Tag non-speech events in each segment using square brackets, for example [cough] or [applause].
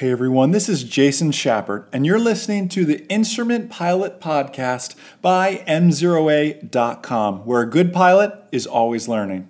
Hey everyone, this is Jason Schappert, and you're listening to the Instrument Pilot Podcast by MzeroA.com, where a good pilot is always learning.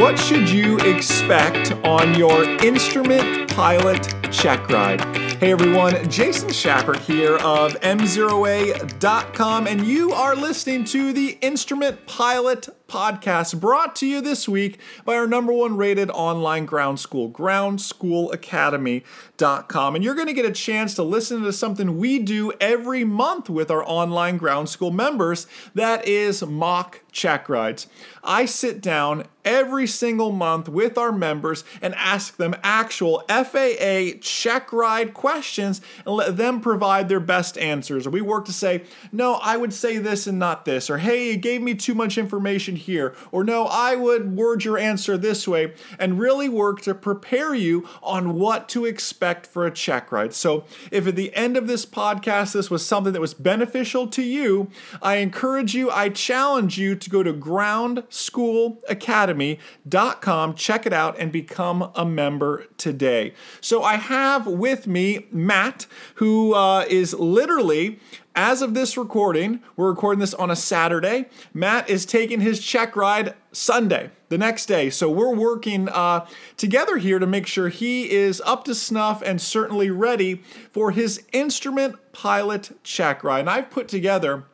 What should you expect on your Instrument Pilot check ride? Hey everyone, Jason Schappert here of MzeroA.com, and you are listening to the Instrument Pilot podcast brought to you this week by our number one rated online ground school, groundschoolacademy.com. And you're going to get a chance to listen to something we do every month with our online ground school members that is mock check rides. I sit down every single month with our members and ask them actual FAA check ride questions and let them provide their best answers. Or we work to say, no, I would say this and not this. Or hey, you gave me too much information here. Or no, I would word your answer this way. And really work to prepare you on what to expect for a check ride. So if at the end of this podcast this was something that was beneficial to you, I encourage you, I challenge you to go to groundschoolacademy.com, check it out, and become a member today. So I have with me Matt, who uh, is literally as of this recording, we're recording this on a Saturday. Matt is taking his check ride Sunday, the next day. So we're working uh, together here to make sure he is up to snuff and certainly ready for his instrument pilot check ride. And I've put together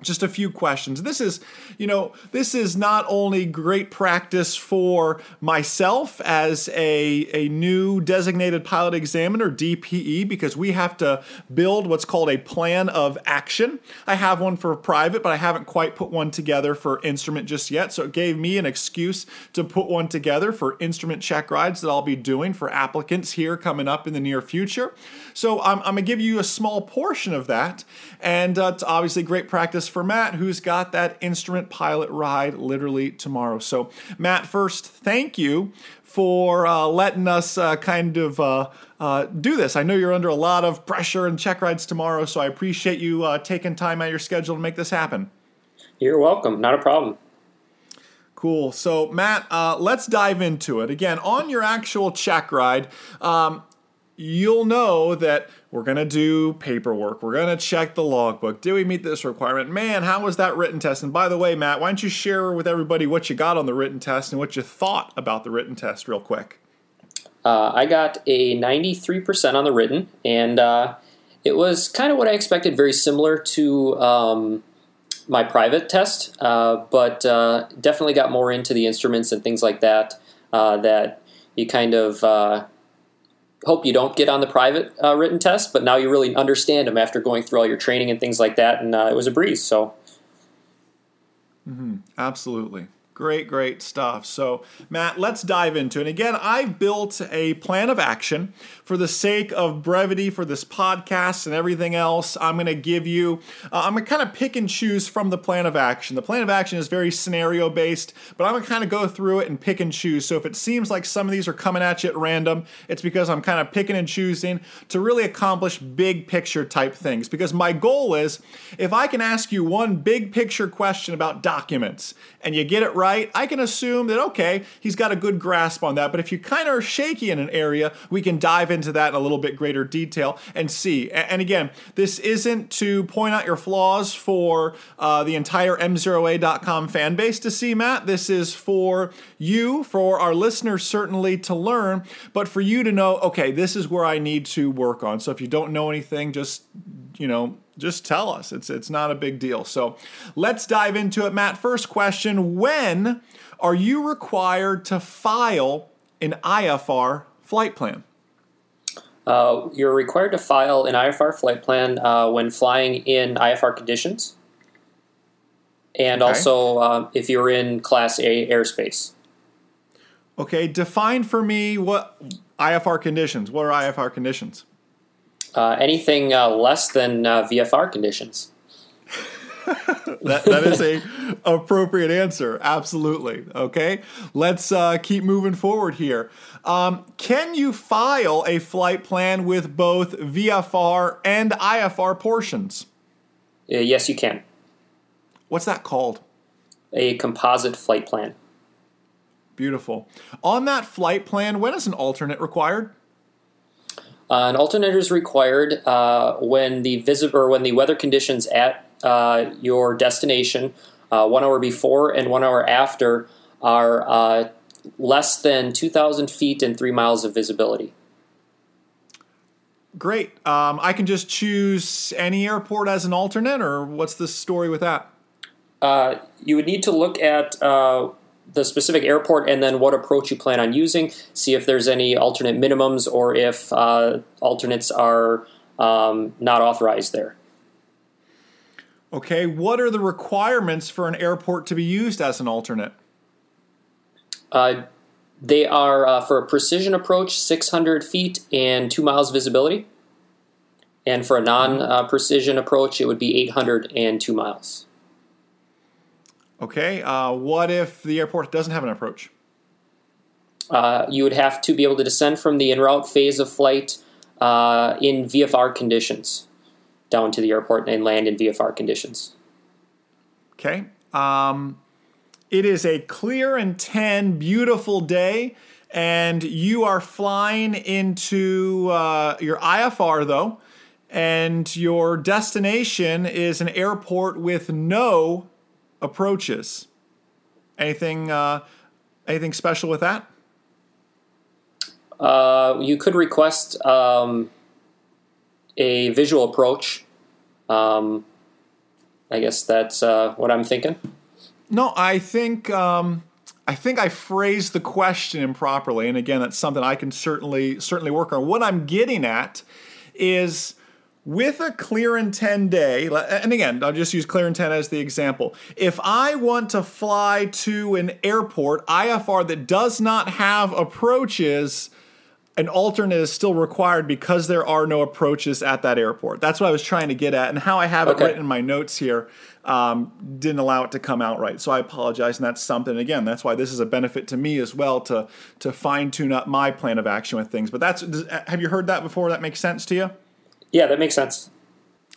just a few questions. This is, you know, this is not only great practice for myself as a, a new designated pilot examiner, DPE, because we have to build what's called a plan of action. I have one for private, but I haven't quite put one together for instrument just yet. So it gave me an excuse to put one together for instrument check rides that I'll be doing for applicants here coming up in the near future. So I'm, I'm going to give you a small portion of that. And uh, it's obviously great practice for Matt, who's got that instrument pilot ride literally tomorrow. So, Matt, first, thank you for uh, letting us uh, kind of uh, uh, do this. I know you're under a lot of pressure and check rides tomorrow, so I appreciate you uh, taking time out of your schedule to make this happen. You're welcome. Not a problem. Cool. So, Matt, uh, let's dive into it. Again, on your actual check ride, um, you'll know that we're going to do paperwork. We're going to check the logbook. Did we meet this requirement? Man, how was that written test? And by the way, Matt, why don't you share with everybody what you got on the written test and what you thought about the written test, real quick? Uh, I got a 93% on the written, and uh, it was kind of what I expected, very similar to um, my private test, uh, but uh, definitely got more into the instruments and things like that. Uh, that you kind of uh, hope you don't get on the private uh, written test, but now you really understand them after going through all your training and things like that, and uh, it was a breeze. So, mm-hmm. absolutely. Great, great stuff. So, Matt, let's dive into it. And again, I've built a plan of action for the sake of brevity for this podcast and everything else. I'm going to give you, uh, I'm going to kind of pick and choose from the plan of action. The plan of action is very scenario based, but I'm going to kind of go through it and pick and choose. So, if it seems like some of these are coming at you at random, it's because I'm kind of picking and choosing to really accomplish big picture type things. Because my goal is if I can ask you one big picture question about documents and you get it right, right, I can assume that, okay, he's got a good grasp on that. But if you kind of are shaky in an area, we can dive into that in a little bit greater detail and see. And again, this isn't to point out your flaws for uh, the entire MzeroA.com fan base to see, Matt. This is for you, for our listeners, certainly to learn, but for you to know, okay, this is where I need to work on. So if you don't know anything, just, you know, just tell us. It's it's not a big deal. So let's dive into it, Matt. First question: When are you required to file an IFR flight plan? Uh, you're required to file an IFR flight plan uh, when flying in IFR conditions, and okay. also uh, if you're in Class A airspace. Okay, define for me what IFR conditions. What are IFR conditions? Uh, anything uh, less than uh, VFR conditions. [laughs] that, that is a appropriate answer. Absolutely. Okay, let's uh, keep moving forward here. Um, can you file a flight plan with both VFR and IFR portions? Uh, yes, you can. What's that called? a composite flight plan. Beautiful. On that flight plan, when is an alternate required? Uh, an alternate is required uh, when the visit or when the weather conditions at uh, your destination, uh, one hour before and one hour after, are uh, less than 2,000 feet and three miles of visibility. Great. Um, I can just choose any airport as an alternate, or what's the story with that? Uh, you would need to look at uh, the specific airport and then what approach you plan on using. See if there's any alternate minimums or if uh, alternates are um, not authorized there. Okay. What are the requirements for an airport to be used as an alternate? Uh, they are uh, for a precision approach, 600 feet and two miles visibility. And for a non uh, precision approach, it would be 802 miles. Okay. Uh, what if the airport doesn't have an approach? Uh, you would have to be able to descend from the en route phase of flight uh, in VFR conditions down to the airport and land in VFR conditions. Okay. Um, it is a clear and 10 beautiful day, and you are flying into uh, your IFR though, and your destination is an airport with no approaches. Anything, uh, anything special with that? Uh, you could request um, a visual approach. Um, I guess that's uh, what I'm thinking. No, I think um, I think I phrased the question improperly, and again, that's something I can certainly certainly work on. What I'm getting at is with a clear and 10 day, and again, I'll just use clear and 10 as the example. If I want to fly to an airport, IFR, that does not have approaches, an alternate is still required because there are no approaches at that airport. That's what I was trying to get at, and how I have Okay. it written in my notes here um, didn't allow it to come out right. So I apologize, and that's something. Again, that's why this is a benefit to me as well to to fine tune up my plan of action with things. But that's does, have you heard that before? That makes sense to you? Yeah, that makes sense.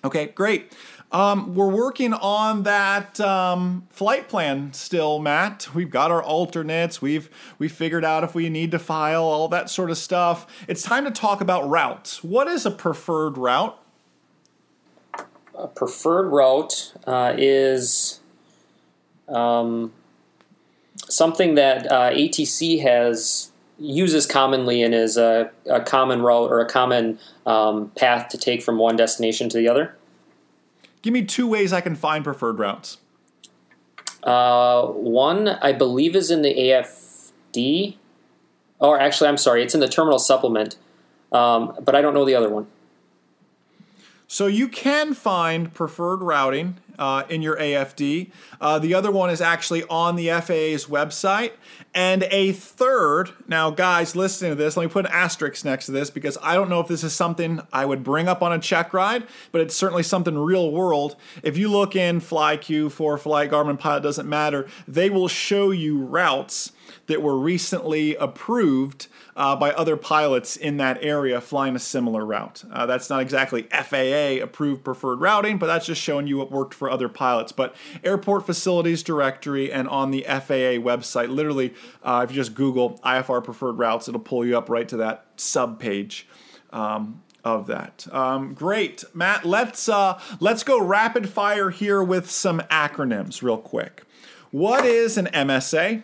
Okay, great. Um, we're working on that um, flight plan still, Matt. We've got our alternates. We've we figured out if we need to file all that sort of stuff. It's time to talk about routes. What is a preferred route? A preferred route uh, is um, something that uh, ATC has uses commonly and is a, a common route or a common um, path to take from one destination to the other. Give me two ways I can find preferred routes. Uh, one, I believe, is in the AFD. Or actually, I'm sorry, it's in the terminal supplement, um, but I don't know the other one. So you can find preferred routing uh, in your AFD. Uh, the other one is actually on the FAA's website. And a third, now guys, listening to this, let me put an asterisk next to this because I don't know if this is something I would bring up on a check ride, but it's certainly something real world. If you look in FlyQ ForeFlight Garmin Pilot, doesn't matter, they will show you routes that were recently approved uh, by other pilots in that area flying a similar route. Uh, that's not exactly FAA approved preferred routing, but that's just showing you what worked for other pilots. But Airport Facilities Directory and on the FAA website, literally, uh, if you just Google IFR preferred routes, it'll pull you up right to that sub page. Um, of that, um, great, Matt. Let's uh, let's go rapid fire here with some acronyms, real quick. What is an MSA?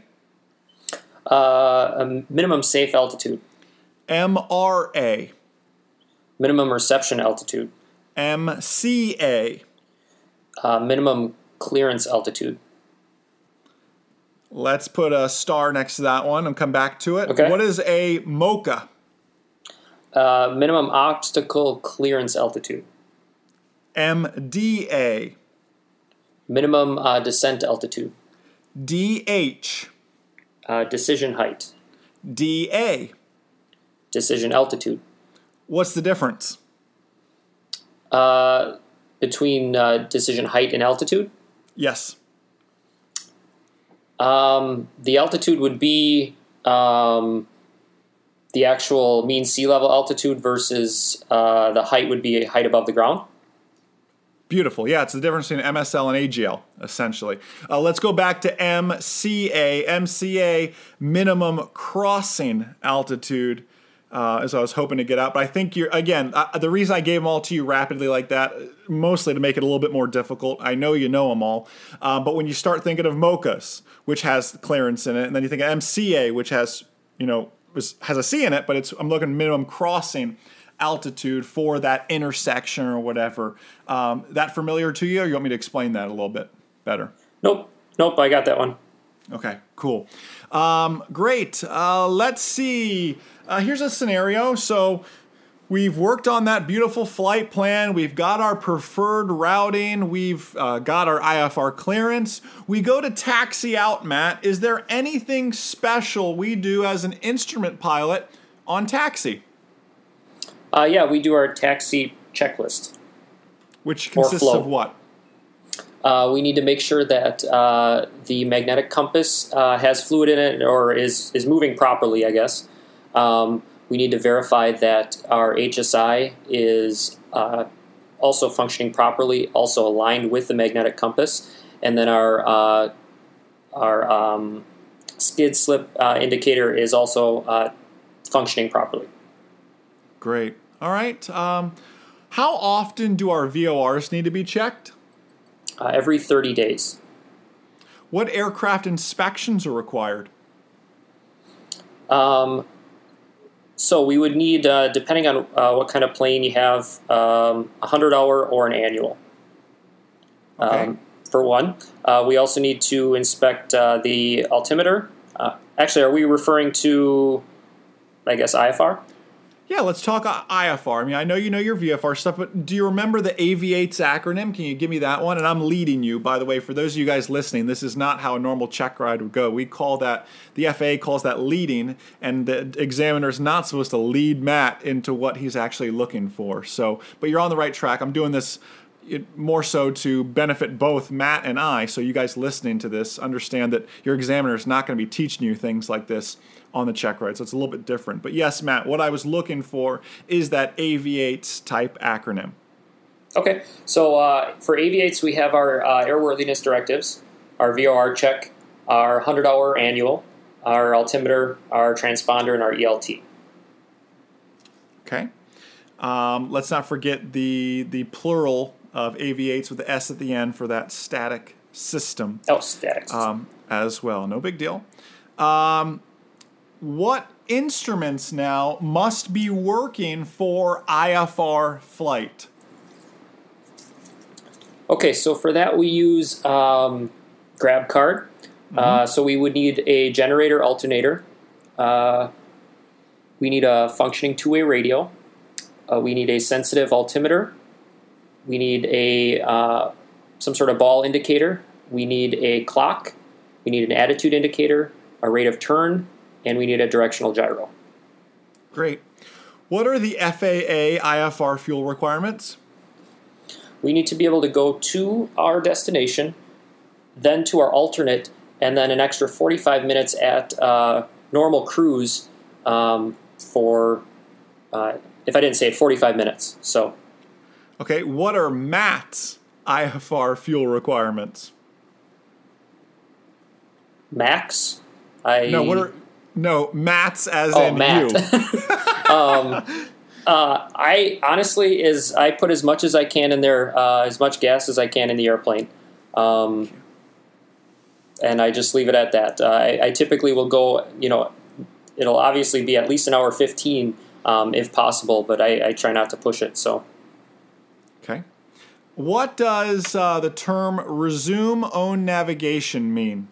Uh, a minimum safe altitude, MRA, minimum reception altitude, MCA. uh, minimum clearance altitude. Let's put a star next to that one and come back to it. Okay. What is a MOCA? Uh, minimum obstacle clearance altitude, MDA, minimum uh, descent altitude, DH, uh, decision height, DA. decision altitude. What's the difference? Uh, between uh, decision height and altitude, Yes. um, the altitude would be um, the actual mean sea level altitude versus uh, the height would be a height above the ground. Beautiful. Yeah, it's the difference between MSL and AGL, essentially. Uh, let's go back to MCA. MCA, minimum crossing altitude, uh, as I was hoping to get out. But I think you're, again, uh, the reason I gave them all to you rapidly like that, mostly to make it a little bit more difficult. I know you know them all. Uh, but when you start thinking of MOCAS, which has clearance in it, and then you think of MCA, which has, you know, has a C in it, but it's I'm looking minimum crossing altitude for that intersection or whatever. Um, that familiar to you, or you want me to explain that a little bit better? Nope. Nope, I got that one. Okay, cool. Um, great. Uh, let's see. Uh, here's a scenario. So we've worked on that beautiful flight plan. We've got our preferred routing. We've uh, got our IFR clearance. We go to taxi out, Matt. Is there anything special we do as an instrument pilot on taxi? Uh, yeah, we do our taxi checklist. Which consists of what? Uh, we need to make sure that uh, the magnetic compass uh, has fluid in it or is, is moving properly, I guess. Um, we need to verify that our HSI is uh, also functioning properly, also aligned with the magnetic compass, and then our uh, our um, skid slip uh, indicator is also functioning properly. Great. All right. Um, how often do our VORs need to be checked? Uh, every 30 days. What aircraft inspections are required? Um, so we would need, uh, depending on uh, what kind of plane you have, um, a hundred hour or an annual. Okay. Um, for one, uh, we also need to inspect uh, the altimeter. Uh, actually, are we referring to, I guess, IFR? Yeah, let's talk IFR. I mean, I know you know your VFR stuff, but do you remember the AV8's acronym? Can you give me that one? And I'm leading you, by the way, for those of you guys listening, this is not how a normal check ride would go. We call that, the FAA calls that leading, and the examiner is not supposed to lead Matt into what he's actually looking for. So, but you're on the right track. I'm doing this more so to benefit both Matt and I. So you guys listening to this understand that your examiner is not going to be teaching you things like this on the check ride. So it's a little bit different. But yes, Matt, what I was looking for is that AV8's type acronym. Okay, so uh, for AV8s, we have our uh, airworthiness directives, our VOR check, our 100 hour annual, our altimeter, our transponder, and our ELT. Okay. Um, let's not forget the the plural of AV8s with the S at the end for that static system. Oh, static system. Um, as well. No big deal. Um, what instruments now must be working for IFR flight? Okay, so for that we use um, grab card. Mm-hmm. Uh, so we would need a generator alternator. Uh, we need a functioning two-way radio. Uh, we need a sensitive altimeter. We need a uh, some sort of ball indicator. We need a clock. We need an attitude indicator, a rate of turn, and we need a directional gyro. Great. What are the FAA IFR fuel requirements? We need to be able to go to our destination, then to our alternate, and then an extra 45 minutes at uh, normal cruise um, for, uh, if I didn't say it, 45 minutes. So. Okay, what are Matt's IFR fuel requirements? Max? I no. What are no, Matt's as oh, in Matt. you. [laughs] [laughs] um, uh, I honestly is I put as much as I can in there, uh, as much gas as I can in the airplane, um, and I just leave it at that. Uh, I, I, typically will go, you know, it'll obviously be at least an hour fifteen um, if possible, but I, I, try not to push it. So, okay. What does uh, the term resume own navigation mean?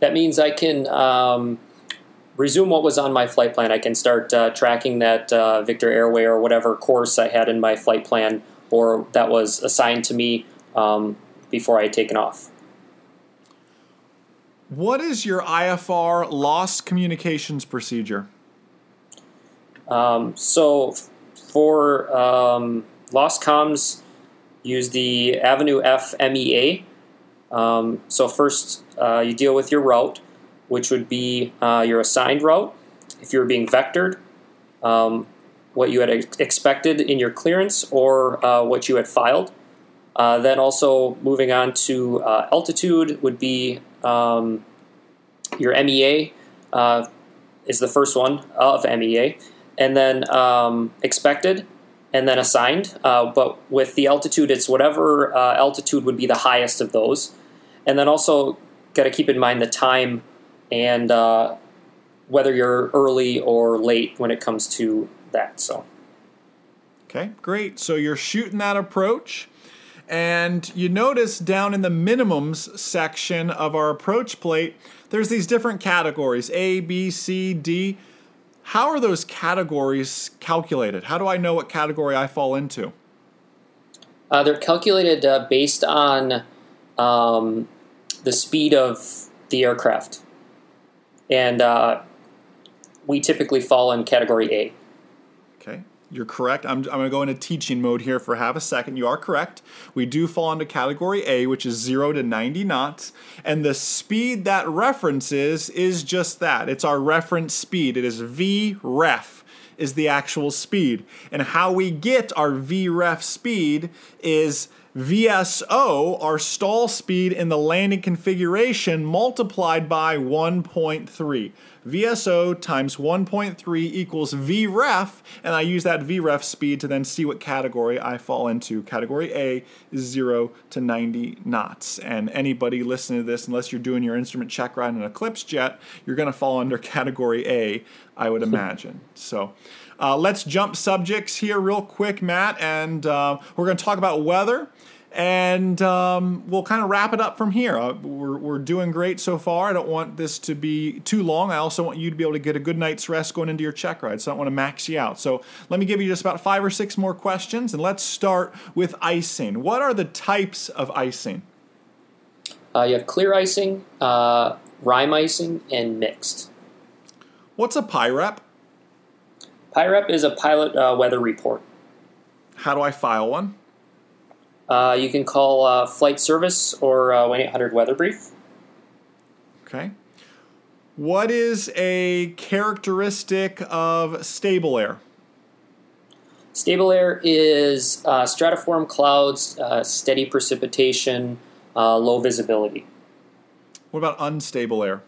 that means I can um, resume what was on my flight plan. I can start uh, tracking that uh, Victor Airway or whatever course I had in my flight plan or that was assigned to me um, before I had taken off. What is your IFR lost communications procedure? Um, so for um, lost comms, use the Avenue F MEA. Um, so first, uh, you deal with your route, which would be uh, your assigned route. If you're being vectored, um, what you had expected in your clearance or uh, what you had filed. Uh, then also moving on to uh, altitude would be um, your MEA uh, is the first one of MEA, and then um, expected, and then assigned. Uh, but with the altitude, it's whatever uh, altitude would be the highest of those, and then also got to keep in mind the time and uh, whether you're early or late when it comes to that. So. Okay, great. So you're shooting that approach. And you notice down in the minimums section of our approach plate, there's these different categories A, B, C, D. How are those categories calculated? How do I know what category I fall into? Uh, they're calculated uh, based on um, the speed of the aircraft. And uh, we typically fall in category A. Okay. You're correct. I'm, I'm going to go into teaching mode here for half a second. You are correct. We do fall into category A, which is 0 to 90 knots. And the speed that references is just that it's our reference speed. It is VREF is the actual speed. And how we get our VREF speed is VSO, our stall speed in the landing configuration, multiplied by 1.3. VSO times 1.3 equals VREF, and I use that VREF speed to then see what category I fall into. Category A is 0 to 90 knots. And anybody listening to this, unless you're doing your instrument check ride in an Eclipse jet, you're going to fall under [laughs] category A, I would imagine. [laughs] so uh, let's jump subjects here real quick, Matt, and uh, we're going to talk about weather and um, we'll kind of wrap it up from here. Uh, we're, we're doing great so far. I don't want this to be too long. I also want you to be able to get a good night's rest going into your check ride, so I don't want to max you out. So let me give you just about five or six more questions, and let's start with icing. What are the types of icing? Uh, you have clear icing, uh, rime icing, and mixed. What's a PIREP? PIREP is a pilot uh, weather report. How do I file one? Uh, you can call uh, flight service or uh, 1 800 weather brief. Okay. What is a characteristic of stable air? Stable air is uh, stratiform clouds, uh, steady precipitation, uh, low visibility. What about unstable air?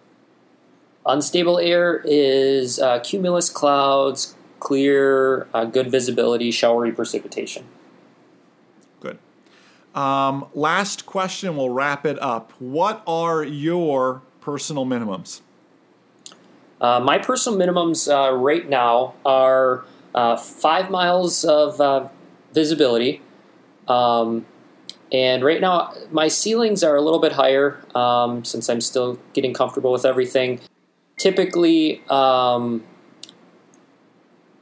Unstable air is cumulus clouds, clear, good visibility, showery precipitation. Um, last question, we'll wrap it up. What are your personal minimums? Uh, my personal minimums uh, right now are uh, five miles of uh, visibility. Um, and right now, my ceilings are a little bit higher um, since I'm still getting comfortable with everything. Typically, um,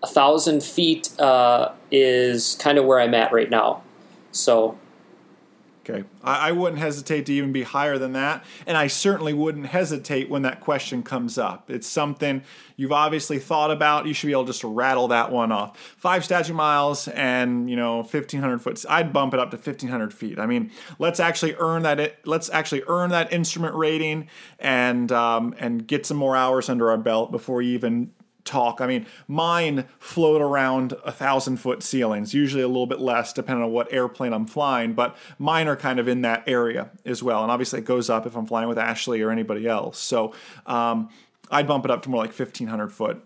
a thousand feet uh, is kind of where I'm at right now. So Okay. I, I, wouldn't hesitate to even be higher than that. And I certainly wouldn't hesitate when that question comes up. It's something you've obviously thought about. You should be able to just rattle that one off. Five statute miles and, you know, 1,500 foot. I'd bump it up to 1,500 feet. I mean, let's actually earn that. Let's actually earn that instrument rating and, um, and get some more hours under our belt before you even talk. I mean, mine float around a thousand foot ceilings, usually a little bit less depending on what airplane I'm flying, but mine are kind of in that area as well. And obviously, it goes up if I'm flying with Ashley or anybody else. So um, I'd bump it up to more like 1500 foot.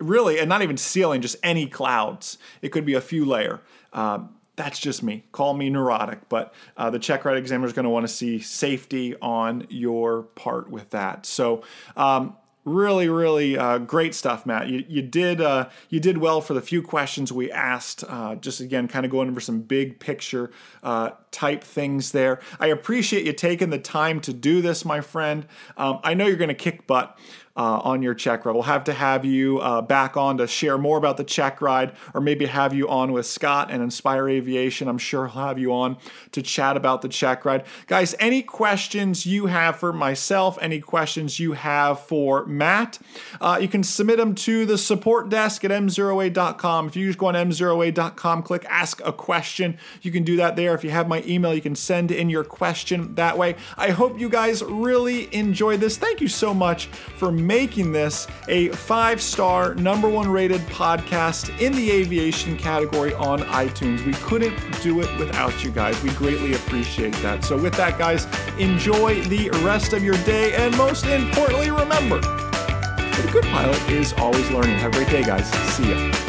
Really, and not even ceiling, just any clouds. It could be a few layer. Uh, that's just me. Call me neurotic, but uh, the check ride examiner is going to want to see safety on your part with that. So, um, really really uh, great stuff matt. You, you did uh, you did well for the few questions we asked. Uh, just again kind of going over some big picture uh, type things there. I appreciate you taking the time to do this my friend. Um, i know you're going to kick butt uh, on your check ride. We'll have to have you uh, back on to share more about the check ride, or maybe have you on with Scott and Inspire Aviation. I'm sure he'll have you on to chat about the check ride. Guys, any questions you have for myself, any questions you have for Matt. Uh, you can submit them to the support desk at mzeroa.com. If you just go on mzeroa.com, click ask a question, you can do that there. If you have my email, you can send in your question that way. I hope you guys really enjoyed this. Thank you so much for making this a five star, number one rated podcast in the aviation category on iTunes. We couldn't do it without you guys. We greatly appreciate that. So, with that, guys, enjoy the rest of your day. And most importantly, remember that a good pilot is always learning. Have a great day, guys. See ya.